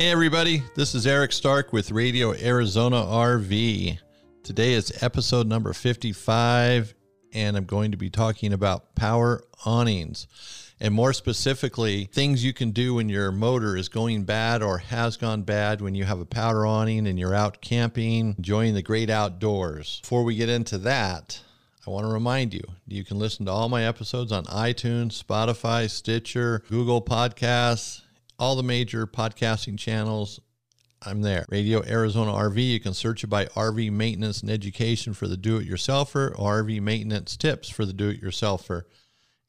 Hey, everybody, this is Eric Stark with Radio Arizona RV. Today is episode number 55, and I'm going to be talking about power awnings. And more specifically, things you can do when your motor is going bad or has gone bad when you have a power awning and you're out camping, enjoying the great outdoors. Before we get into that, I want to remind you you can listen to all my episodes on iTunes, Spotify, Stitcher, Google Podcasts, all the major podcasting channels. I'm there. Radio Arizona RV. You can search it by RV maintenance and education for the do it yourselfer or RV maintenance tips for the do it yourselfer.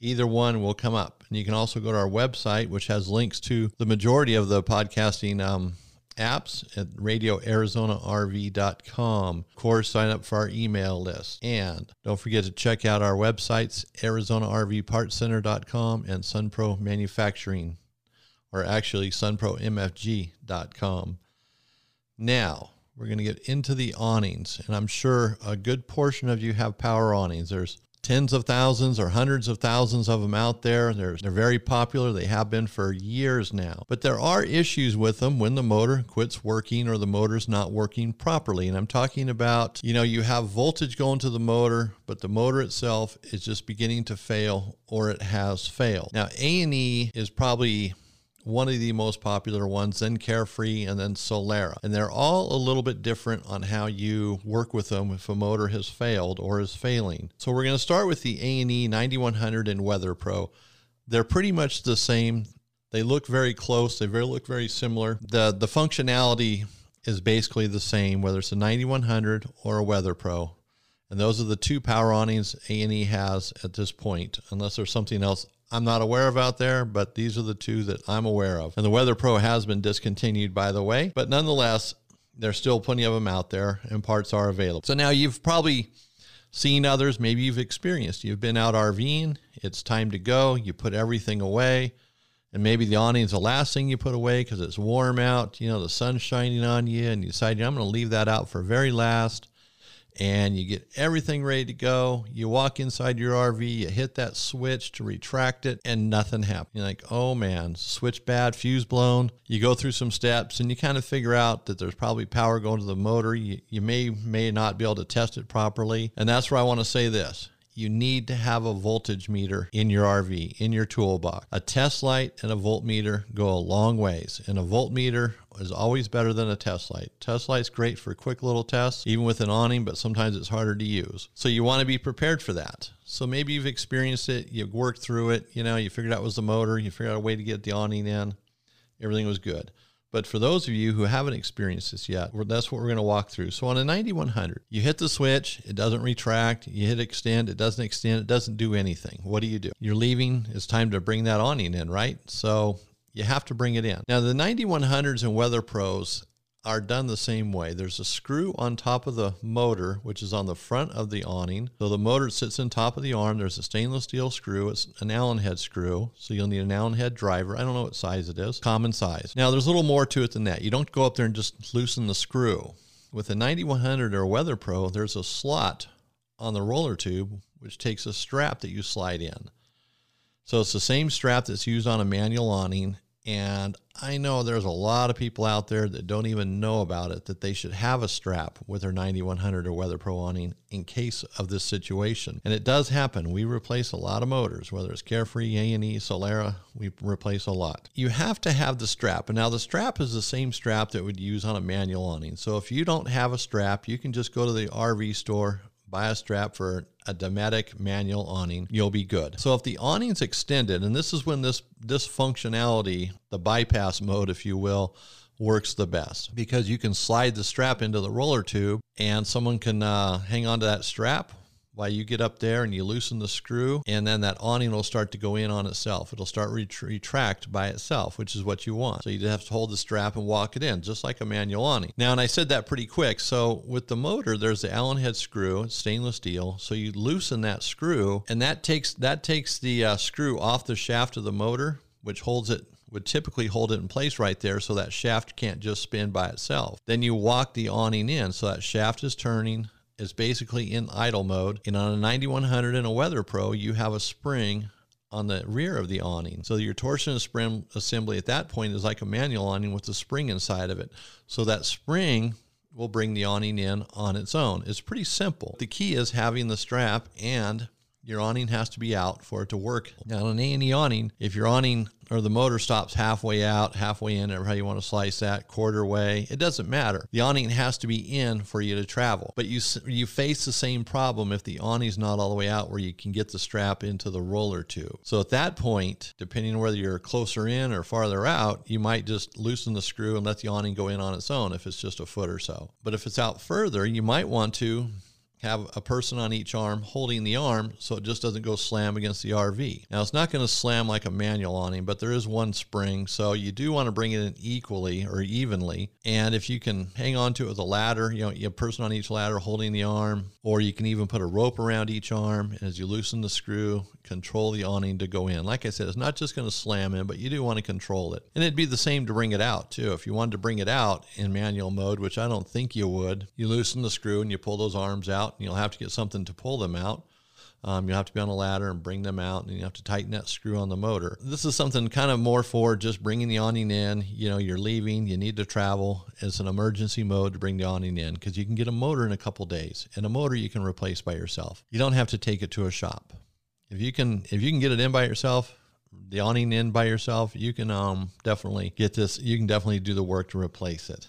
Either one will come up. And you can also go to our website, which has links to the majority of the podcasting um, apps at radioarizonarv.com. Of course, sign up for our email list. And don't forget to check out our websites, arizonarvpartcenter.com and Sunpro Manufacturing or actually sunpromfg.com. Now, we're going to get into the awnings, and I'm sure a good portion of you have power awnings. There's tens of thousands or hundreds of thousands of them out there. They're, they're very popular. They have been for years now. But there are issues with them when the motor quits working or the motor's not working properly. And I'm talking about, you know, you have voltage going to the motor, but the motor itself is just beginning to fail or it has failed. Now, A&E is probably one of the most popular ones, then Carefree, and then Solera. And they're all a little bit different on how you work with them if a motor has failed or is failing. So we're going to start with the A&E 9100 and Weather Pro. They're pretty much the same. They look very close. They very look very similar. The the functionality is basically the same, whether it's a 9100 or a Weather Pro. And those are the two power awnings A&E has at this point, unless there's something else I'm not aware of out there, but these are the two that I'm aware of. And the Weather Pro has been discontinued, by the way, but nonetheless, there's still plenty of them out there and parts are available. So now you've probably seen others, maybe you've experienced. You've been out RVing, it's time to go, you put everything away, and maybe the awning's the last thing you put away because it's warm out, you know, the sun's shining on you, and you decide, I'm going to leave that out for very last and you get everything ready to go. You walk inside your RV, you hit that switch to retract it, and nothing happens. You're like, oh man, switch bad, fuse blown. You go through some steps and you kind of figure out that there's probably power going to the motor. You, you may, may not be able to test it properly. And that's where I want to say this you need to have a voltage meter in your RV, in your toolbox. A test light and a voltmeter go a long ways, and a voltmeter is always better than a test light. Test light's great for quick little tests, even with an awning, but sometimes it's harder to use. So you want to be prepared for that. So maybe you've experienced it, you've worked through it, you know, you figured out it was the motor, you figured out a way to get the awning in, everything was good. But for those of you who haven't experienced this yet, that's what we're going to walk through. So on a 9100, you hit the switch, it doesn't retract. You hit extend, it doesn't extend, it doesn't do anything. What do you do? You're leaving, it's time to bring that awning in, right? So you have to bring it in. Now, the 9100s and Weather Pros are done the same way. There's a screw on top of the motor, which is on the front of the awning. So the motor sits on top of the arm. There's a stainless steel screw. It's an Allen head screw. So you'll need an Allen head driver. I don't know what size it is, common size. Now, there's a little more to it than that. You don't go up there and just loosen the screw. With a 9100 or Weather Pro, there's a slot on the roller tube, which takes a strap that you slide in. So it's the same strap that's used on a manual awning, and I know there's a lot of people out there that don't even know about it, that they should have a strap with their 9100 or Weather Pro awning in case of this situation. And it does happen. We replace a lot of motors, whether it's Carefree, A&E, Solera, we replace a lot. You have to have the strap. And now the strap is the same strap that would use on a manual awning. So if you don't have a strap, you can just go to the RV store, buy a strap for a Dometic manual awning, you'll be good. So if the awning's extended, and this is when this this functionality, the bypass mode, if you will, works the best because you can slide the strap into the roller tube and someone can uh, hang on to that strap while you get up there and you loosen the screw and then that awning will start to go in on itself. It'll start ret- retract by itself which is what you want. So you just have to hold the strap and walk it in just like a manual awning. Now and i said that pretty quick. So with the motor there's the allen head screw stainless steel. So you loosen that screw and that takes that takes the uh, screw off the shaft of the motor which holds it would typically hold it in place right there so that shaft can't just spin by itself. Then you walk the awning in so that shaft is turning, is basically in idle mode. And on a 9100 and a Weather Pro, you have a spring on the rear of the awning. So your torsion spring assembly at that point is like a manual awning with a spring inside of it. So that spring will bring the awning in on its own. It's pretty simple. The key is having the strap and your awning has to be out for it to work. Now, on an A&E awning, if your awning or the motor stops halfway out, halfway in, or how you want to slice that, quarter way, it doesn't matter. The awning has to be in for you to travel. But you you face the same problem if the awning's not all the way out where you can get the strap into the roller tube. So at that point, depending on whether you're closer in or farther out, you might just loosen the screw and let the awning go in on its own if it's just a foot or so. But if it's out further, you might want to have a person on each arm holding the arm so it just doesn't go slam against the RV. Now, it's not going to slam like a manual awning, but there is one spring, so you do want to bring it in equally or evenly. And if you can hang on to it with a ladder, you know, you have a person on each ladder holding the arm, or you can even put a rope around each arm. And as you loosen the screw, control the awning to go in. Like I said, it's not just going to slam in, but you do want to control it. And it'd be the same to bring it out, too. If you wanted to bring it out in manual mode, which I don't think you would, you loosen the screw and you pull those arms out out, and you'll have to get something to pull them out. Um, you'll have to be on a ladder and bring them out, and you have to tighten that screw on the motor. This is something kind of more for just bringing the awning in. You know, you're leaving, you need to travel. It's an emergency mode to bring the awning in because you can get a motor in a couple days, and a motor you can replace by yourself. You don't have to take it to a shop. If you can, if you can get it in by yourself, the awning in by yourself, you can um, definitely get this. You can definitely do the work to replace it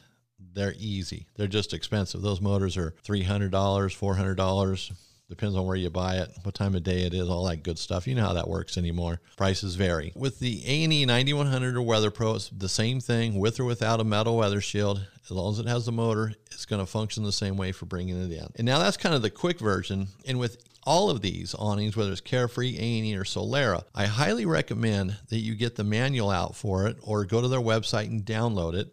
they're easy. They're just expensive. Those motors are $300, $400. Depends on where you buy it, what time of day it is, all that good stuff. You know how that works anymore. Prices vary. With the A&E 9100 or Weather Pro, it's the same thing with or without a metal weather shield. As long as it has the motor, it's going to function the same way for bringing it in. And now that's kind of the quick version. And with all of these awnings, whether it's Carefree, A&E, or Solera, I highly recommend that you get the manual out for it or go to their website and download it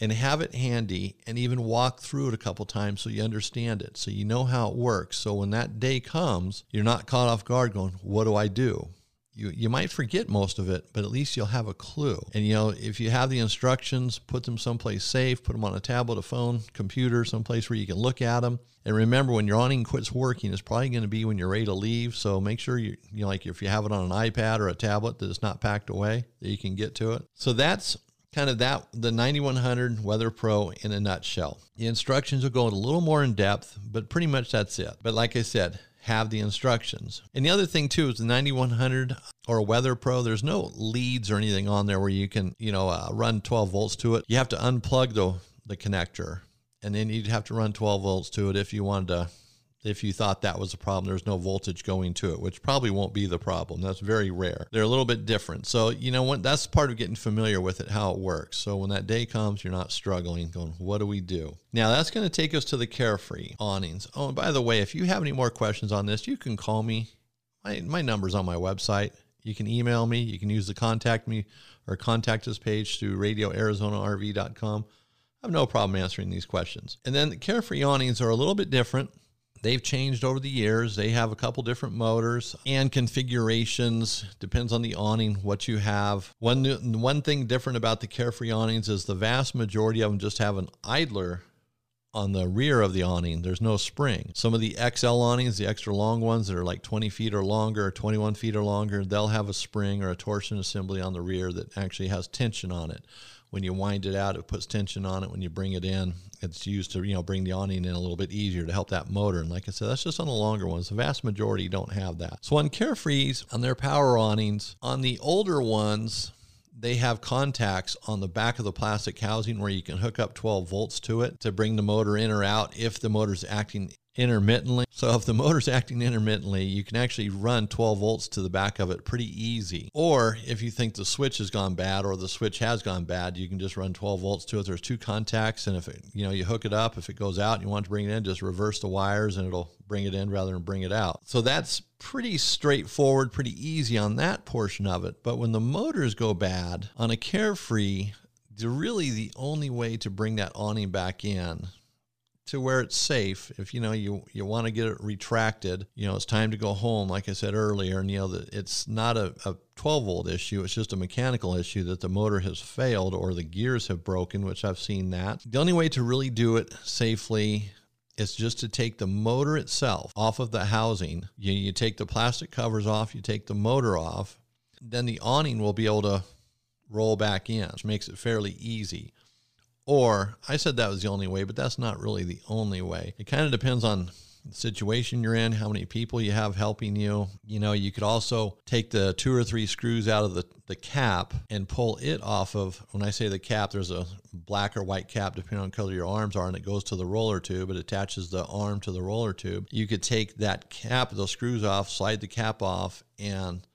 and have it handy and even walk through it a couple times so you understand it, so you know how it works. So when that day comes, you're not caught off guard going, What do I do? You, you might forget most of it, but at least you'll have a clue. And you know, if you have the instructions, put them someplace safe, put them on a tablet, a phone, computer, someplace where you can look at them. And remember, when your awning quits working, it's probably going to be when you're ready to leave. So make sure you, you know, like if you have it on an iPad or a tablet that it's not packed away, that you can get to it. So that's kind of that the 9100 Weather Pro in a nutshell. The instructions will go a little more in depth, but pretty much that's it. But like I said, have the instructions. And the other thing too is the 9100 or Weather Pro. There's no leads or anything on there where you can you know uh, run 12 volts to it. You have to unplug the the connector, and then you'd have to run 12 volts to it if you wanted to if you thought that was a problem, there's no voltage going to it, which probably won't be the problem. That's very rare. They're a little bit different. So, you know, when, that's part of getting familiar with it, how it works. So when that day comes, you're not struggling going, what do we do? Now, that's going to take us to the Carefree awnings. Oh, and by the way, if you have any more questions on this, you can call me. My, my number's on my website. You can email me. You can use the contact me or contact us page through radioarizonarv.com. I have no problem answering these questions. And then the Carefree awnings are a little bit different. They've changed over the years. They have a couple different motors and configurations. Depends on the awning, what you have. One, one thing different about the Carefree awnings is the vast majority of them just have an idler on the rear of the awning. There's no spring. Some of the XL awnings, the extra long ones that are like 20 feet or longer, 21 feet or longer, they'll have a spring or a torsion assembly on the rear that actually has tension on it. When you wind it out, it puts tension on it. When you bring it in, it's used to you know bring the awning in a little bit easier to help that motor. And like I said, that's just on the longer ones. The vast majority don't have that. So on Carefrees, on their power awnings, on the older ones, they have contacts on the back of the plastic housing where you can hook up 12 volts to it to bring the motor in or out if the motor's acting intermittently. So if the motor's acting intermittently, you can actually run 12 volts to the back of it pretty easy. Or if you think the switch has gone bad or the switch has gone bad, you can just run 12 volts to it. There's two contacts and if it, you know, you hook it up, if it goes out and you want to bring it in, just reverse the wires and it'll bring it in rather than bring it out. So that's pretty straightforward, pretty easy on that portion of it. But when the motors go bad on a carefree, really the only way to bring that awning back in to where it's safe. If you know you you want to get it retracted, you know it's time to go home. Like I said earlier, and you know that it's not a, a 12 volt issue. It's just a mechanical issue that the motor has failed or the gears have broken, which I've seen that. The only way to really do it safely It's just to take the motor itself off of the housing. You, you take the plastic covers off, you take the motor off, then the awning will be able to roll back in, which makes it fairly easy. Or I said that was the only way, but that's not really the only way. It kind of depends on the situation you're in, how many people you have helping you. You know, you could also take the two or three screws out of the, the cap and pull it off of, when I say the cap, there's a black or white cap, depending on color your arms are, and it goes to the roller tube. It attaches the arm to the roller tube. You could take that cap, those screws off, slide the cap off, and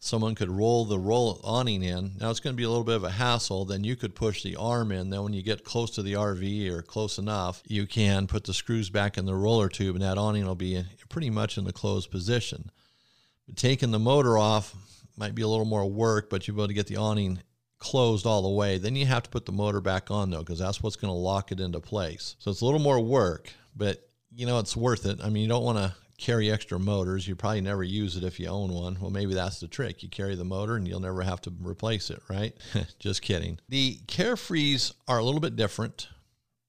someone could roll the roll awning in. Now it's going to be a little bit of a hassle. Then you could push the arm in. Then when you get close to the RV or close enough, you can put the screws back in the roller tube, and that awning will be pretty much in the closed position. But taking the motor off might be a little more work, but you'll be able to get the awning closed all the way. Then you have to put the motor back on though, because that's what's going to lock it into place. So it's a little more work, but you know it's worth it. I mean, you don't want to carry extra motors. You probably never use it if you own one. Well, maybe that's the trick. You carry the motor and you'll never have to replace it, right? Just kidding. The Carefrees are a little bit different.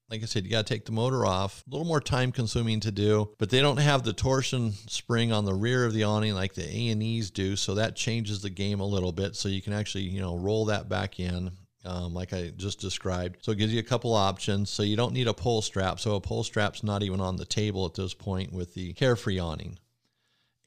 Like I said, you got to take the motor off. A little more time consuming to do, but they don't have the torsion spring on the rear of the awning like the A&Es do, so that changes the game a little bit. So you can actually, you know, roll that back in um, like I just described. So it gives you a couple options. So you don't need a pull strap. So a pull strap's not even on the table at this point with the Carefree awning.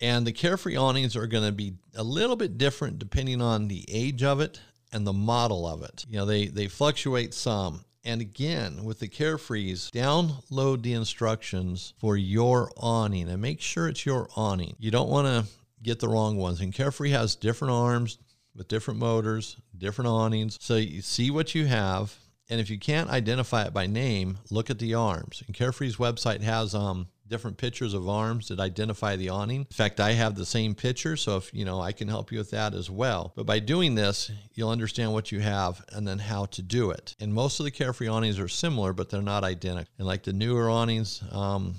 And the Carefree awnings are going to be a little bit different depending on the age of it and the model of it. You know, they, they fluctuate some. And again, with the Carefrees, download the instructions for your awning and make sure it's your awning. You don't want to get the wrong ones. And Carefree has different arms, with different motors, different awnings. So you see what you have. And if you can't identify it by name, look at the arms. And Carefree's website has um, different pictures of arms that identify the awning. In fact, I have the same picture, so if you know, I can help you with that as well. But by doing this, you'll understand what you have and then how to do it. And most of the Carefree awnings are similar, but they're not identical. And like the newer awnings, um,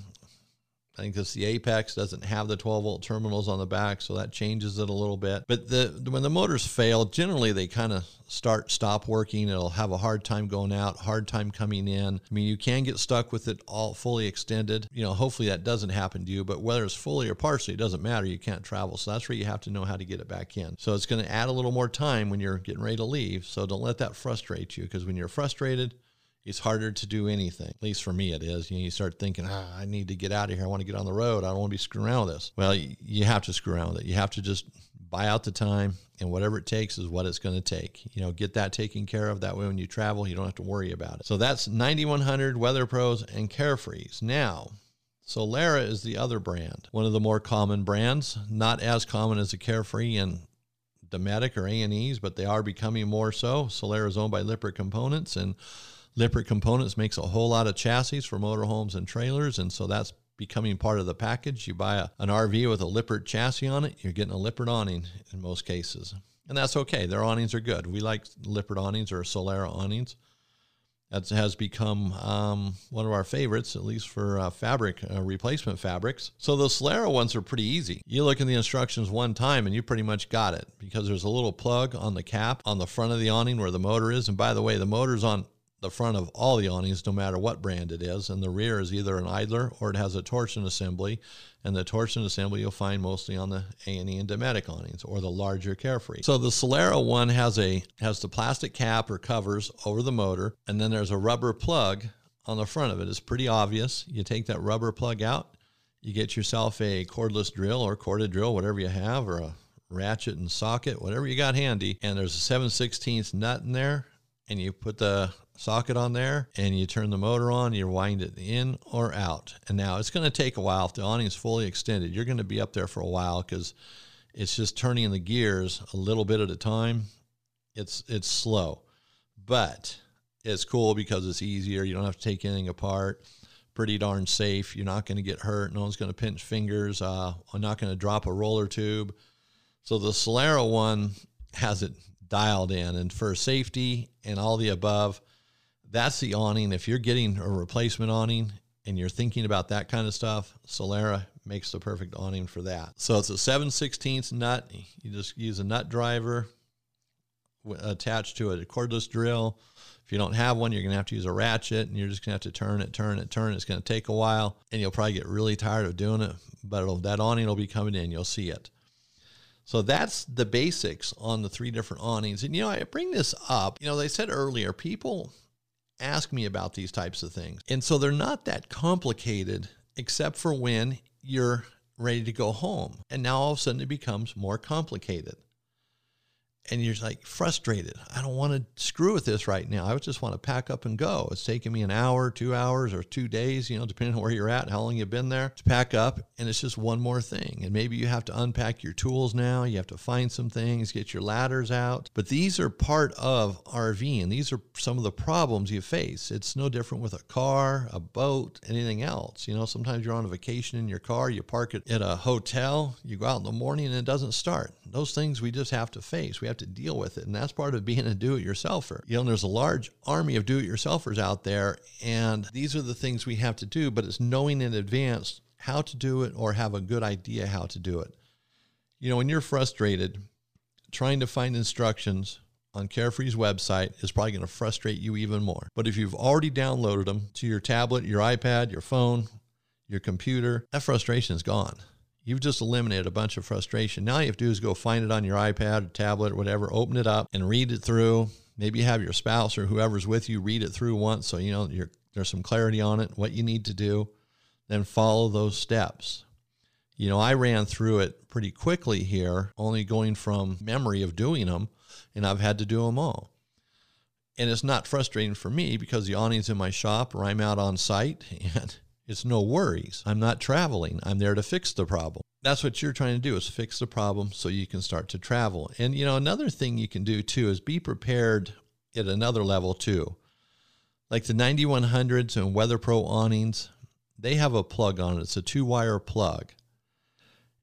I think this the Apex doesn't have the 12 volt terminals on the back, so that changes it a little bit. But the when the motors fail, generally they kind of start stop working. It'll have a hard time going out, hard time coming in. I mean, you can get stuck with it all fully extended. You know, hopefully that doesn't happen to you. But whether it's fully or partially, it doesn't matter. You can't travel, so that's where you have to know how to get it back in. So it's going to add a little more time when you're getting ready to leave. So don't let that frustrate you because when you're frustrated it's harder to do anything. At least for me, it is. You, know, you start thinking, ah, I need to get out of here. I want to get on the road. I don't want to be screwing around with this. Well, you, you have to screw around with it. You have to just buy out the time, and whatever it takes is what it's going to take. You know, get that taken care of. That way, when you travel, you don't have to worry about it. So that's 9100 Weather Pros and Carefrees. Now, Solera is the other brand, one of the more common brands, not as common as the Carefree and Dometic or A&Es, but they are becoming more so. Solera is owned by Lippert Components, and Lippert Components makes a whole lot of chassis for motorhomes and trailers, and so that's becoming part of the package. You buy a, an RV with a Lippert chassis on it, you're getting a Lippert awning in most cases. And that's okay. Their awnings are good. We like Lippert awnings or Solera awnings. That has become um, one of our favorites, at least for uh, fabric uh, replacement fabrics. So the Solera ones are pretty easy. You look in the instructions one time and you pretty much got it because there's a little plug on the cap on the front of the awning where the motor is. And by the way, the motor's on the front of all the awnings, no matter what brand it is, and the rear is either an idler or it has a torsion assembly. And the torsion assembly you'll find mostly on the A&E and Dometic awnings or the larger Carefree. So the Solera one has a has the plastic cap or covers over the motor, and then there's a rubber plug on the front of it. It's pretty obvious. You take that rubber plug out, you get yourself a cordless drill or corded drill, whatever you have, or a ratchet and socket, whatever you got handy, and there's a 7 16 nut in there, and you put the socket on there and you turn the motor on, you wind it in or out. And now it's going to take a while. If the awning is fully extended, you're going to be up there for a while because it's just turning the gears a little bit at a time. It's it's slow, but it's cool because it's easier. You don't have to take anything apart. Pretty darn safe. You're not going to get hurt. No one's going to pinch fingers. Uh, I'm not going to drop a roller tube. So the Solera one has it dialed in, and for safety and all the above, that's the awning. If you're getting a replacement awning and you're thinking about that kind of stuff, Solera makes the perfect awning for that. So it's a 7 16 nut. You just use a nut driver attached to a cordless drill. If you don't have one, you're going to have to use a ratchet and you're just going to have to turn it, turn it, turn it. It's going to take a while and you'll probably get really tired of doing it, but that awning will be coming in. You'll see it. So that's the basics on the three different awnings. And, you know, I bring this up, you know, they said earlier, people ask me about these types of things. And so they're not that complicated, except for when you're ready to go home. And now all of a sudden it becomes more complicated and you're like frustrated. I don't want to screw with this right now. I just want to pack up and go. It's taking me an hour, two hours, or two days, you know, depending on where you're at and how long you've been there to pack up. And it's just one more thing. And maybe you have to unpack your tools now. You have to find some things, get your ladders out. But these are part of RV, and these are some of the problems you face. It's no different with a car, a boat, anything else. You know, sometimes you're on a vacation in your car, you park it at a hotel, you go out in the morning and it doesn't start. Those things we just have to face. We have to deal with it. And that's part of being a do it yourselfer. You know, there's a large army of do it yourselfers out there. And these are the things we have to do, but it's knowing in advance how to do it or have a good idea how to do it. You know, when you're frustrated, trying to find instructions on Carefree's website is probably going to frustrate you even more. But if you've already downloaded them to your tablet, your iPad, your phone, your computer, that frustration is gone. You've just eliminated a bunch of frustration. Now all you have to do is go find it on your iPad or tablet or whatever, open it up and read it through. Maybe you have your spouse or whoever's with you read it through once so you know there's some clarity on it, what you need to do. Then follow those steps. You know, I ran through it pretty quickly here, only going from memory of doing them, and I've had to do them all. And it's not frustrating for me because the awning's in my shop or I'm out on site and it's no worries. I'm not traveling. I'm there to fix the problem. That's what you're trying to do is fix the problem so you can start to travel. And you know, another thing you can do too is be prepared at another level too. Like the 9100s and Weather Pro awnings, they have a plug on it. It's a two-wire plug.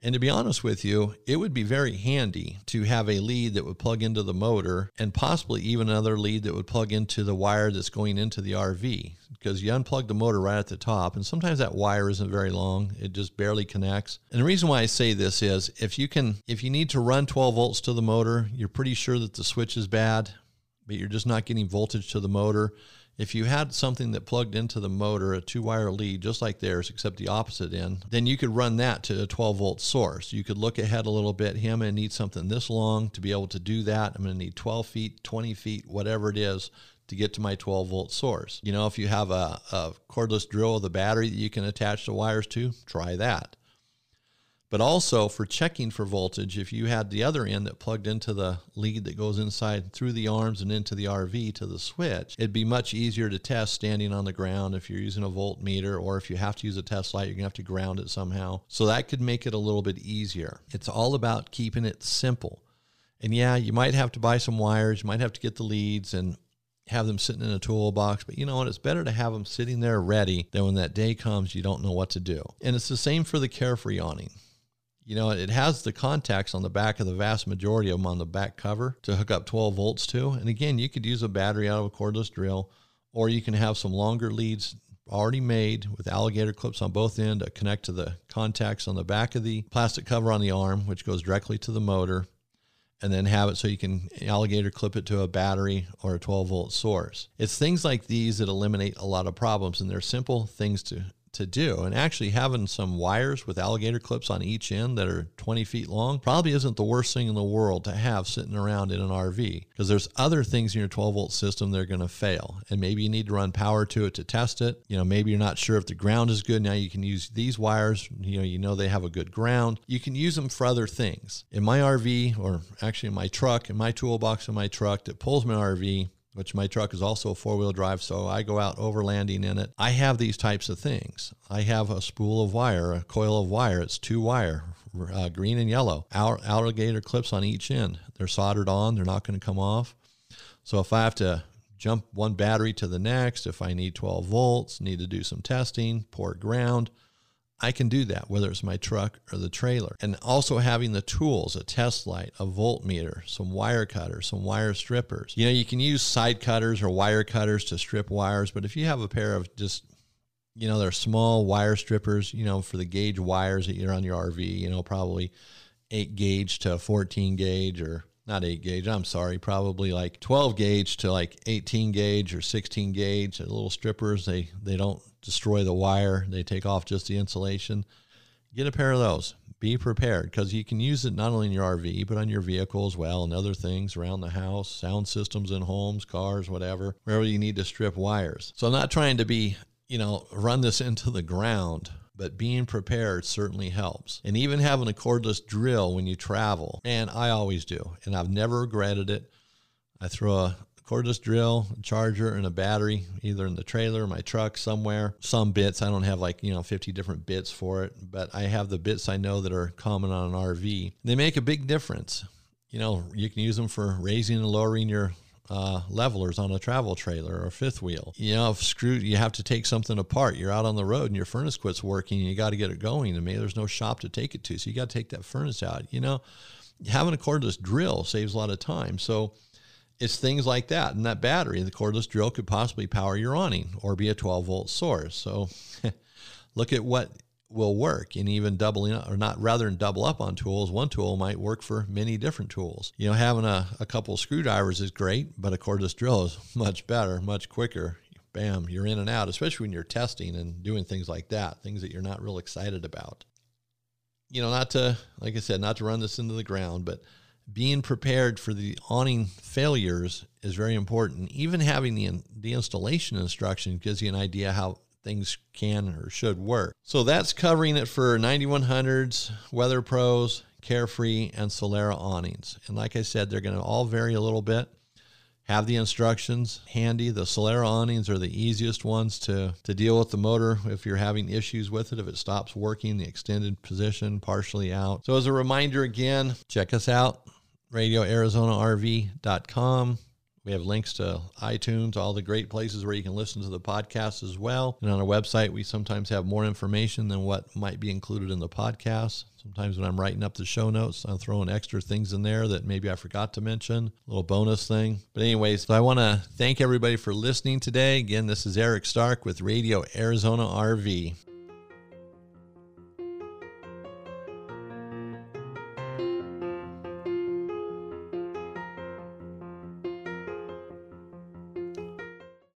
And to be honest with you, it would be very handy to have a lead that would plug into the motor and possibly even another lead that would plug into the wire that's going into the RV because you unplug the motor right at the top and sometimes that wire isn't very long. It just barely connects. And the reason why I say this is if you can if you need to run 12 volts to the motor, you're pretty sure that the switch is bad, but you're just not getting voltage to the motor if you had something that plugged into the motor, a two wire lead, just like theirs, except the opposite end, then you could run that to a 12 volt source. You could look ahead a little bit. Hey, I'm going to need something this long to be able to do that. I'm going to need 12 feet, 20 feet, whatever it is to get to my 12 volt source. You know, if you have a, a cordless drill with a battery that you can attach the wires to, try that but also for checking for voltage if you had the other end that plugged into the lead that goes inside through the arms and into the RV to the switch it'd be much easier to test standing on the ground if you're using a voltmeter or if you have to use a test light you're going to have to ground it somehow so that could make it a little bit easier it's all about keeping it simple and yeah you might have to buy some wires you might have to get the leads and have them sitting in a toolbox. But you know what? It's better to have them sitting there ready than when that day comes, you don't know what to do. And it's the same for the Carefree awning. You know, it has the contacts on the back of the vast majority of them on the back cover to hook up 12 volts to. And again, you could use a battery out of a cordless drill, or you can have some longer leads already made with alligator clips on both ends to connect to the contacts on the back of the plastic cover on the arm, which goes directly to the motor, and then have it so you can alligator clip it to a battery or a 12 volt source. It's things like these that eliminate a lot of problems, and they're simple things to to do. And actually, having some wires with alligator clips on each end that are 20 feet long probably isn't the worst thing in the world to have sitting around in an RV because there's other things in your 12 volt system that are going to fail. And maybe you need to run power to it to test it. You know, maybe you're not sure if the ground is good. Now you can use these wires. You know, you know they have a good ground. You can use them for other things. In my RV, or actually in my truck, in my toolbox in my truck that pulls my RV, which my truck is also a four wheel drive, so I go out overlanding in it. I have these types of things. I have a spool of wire, a coil of wire. It's two wire, uh, green and yellow, alligator clips on each end. They're soldered on, they're not going to come off. So if I have to jump one battery to the next, if I need 12 volts, need to do some testing, pour ground, I can do that, whether it's my truck or the trailer. And also having the tools, a test light, a voltmeter, some wire cutters, some wire strippers. You know, you can use side cutters or wire cutters to strip wires, but if you have a pair of just you know, they're small wire strippers, you know, for the gauge wires that you're on your RV, you know, probably eight gauge to 14 gauge or not 8 gauge, I'm sorry, probably like 12 gauge to like 18 gauge or 16 gauge. The little strippers, they, they don't destroy the wire, they take off just the insulation. Get a pair of those. Be prepared because you can use it not only in your RV, but on your vehicle as well and other things around the house, sound systems in homes, cars, whatever, wherever you need to strip wires. So I'm not trying to be, you know, run this into the ground but being prepared certainly helps. And even having a cordless drill when you travel, and I always do, and I've never regretted it. I throw a cordless drill, a charger, and a battery either in the trailer, my truck, somewhere. Some bits, I don't have like, you know, 50 different bits for it, but I have the bits I know that are common on an RV. They make a big difference. You know, you can use them for raising and lowering your uh, levelers on a travel trailer or fifth wheel. You know, if screwed, you have to take something apart. You're out on the road and your furnace quits working and you got to get it going. And maybe there's no shop to take it to. So you got to take that furnace out. You know, having a cordless drill saves a lot of time. So it's things like that. And that battery, the cordless drill could possibly power your awning or be a 12 volt source. So look at what will work and even doubling up or not rather than double up on tools one tool might work for many different tools. You know having a, a couple screwdrivers is great but a cordless drill is much better much quicker. Bam you're in and out especially when you're testing and doing things like that things that you're not real excited about. You know not to like i said not to run this into the ground but being prepared for the awning failures is very important. Even having the, the installation instruction gives you an idea how things can or should work. So that's covering it for 9100s, Weather Pros, Carefree, and Solera awnings. And like I said, they're going to all vary a little bit. Have the instructions handy. The Solera awnings are the easiest ones to, to deal with the motor if you're having issues with it, if it stops working, the extended position, partially out. So, as a reminder again, check us out, radioarizonarv.com. We have links to iTunes, all the great places where you can listen to the podcast as well. And on our website, we sometimes have more information than what might be included in the podcast. Sometimes when I'm writing up the show notes, I'm throwing extra things in there that maybe I forgot to mention, a little bonus thing. But, anyways, so I want to thank everybody for listening today. Again, this is Eric Stark with Radio Arizona RV.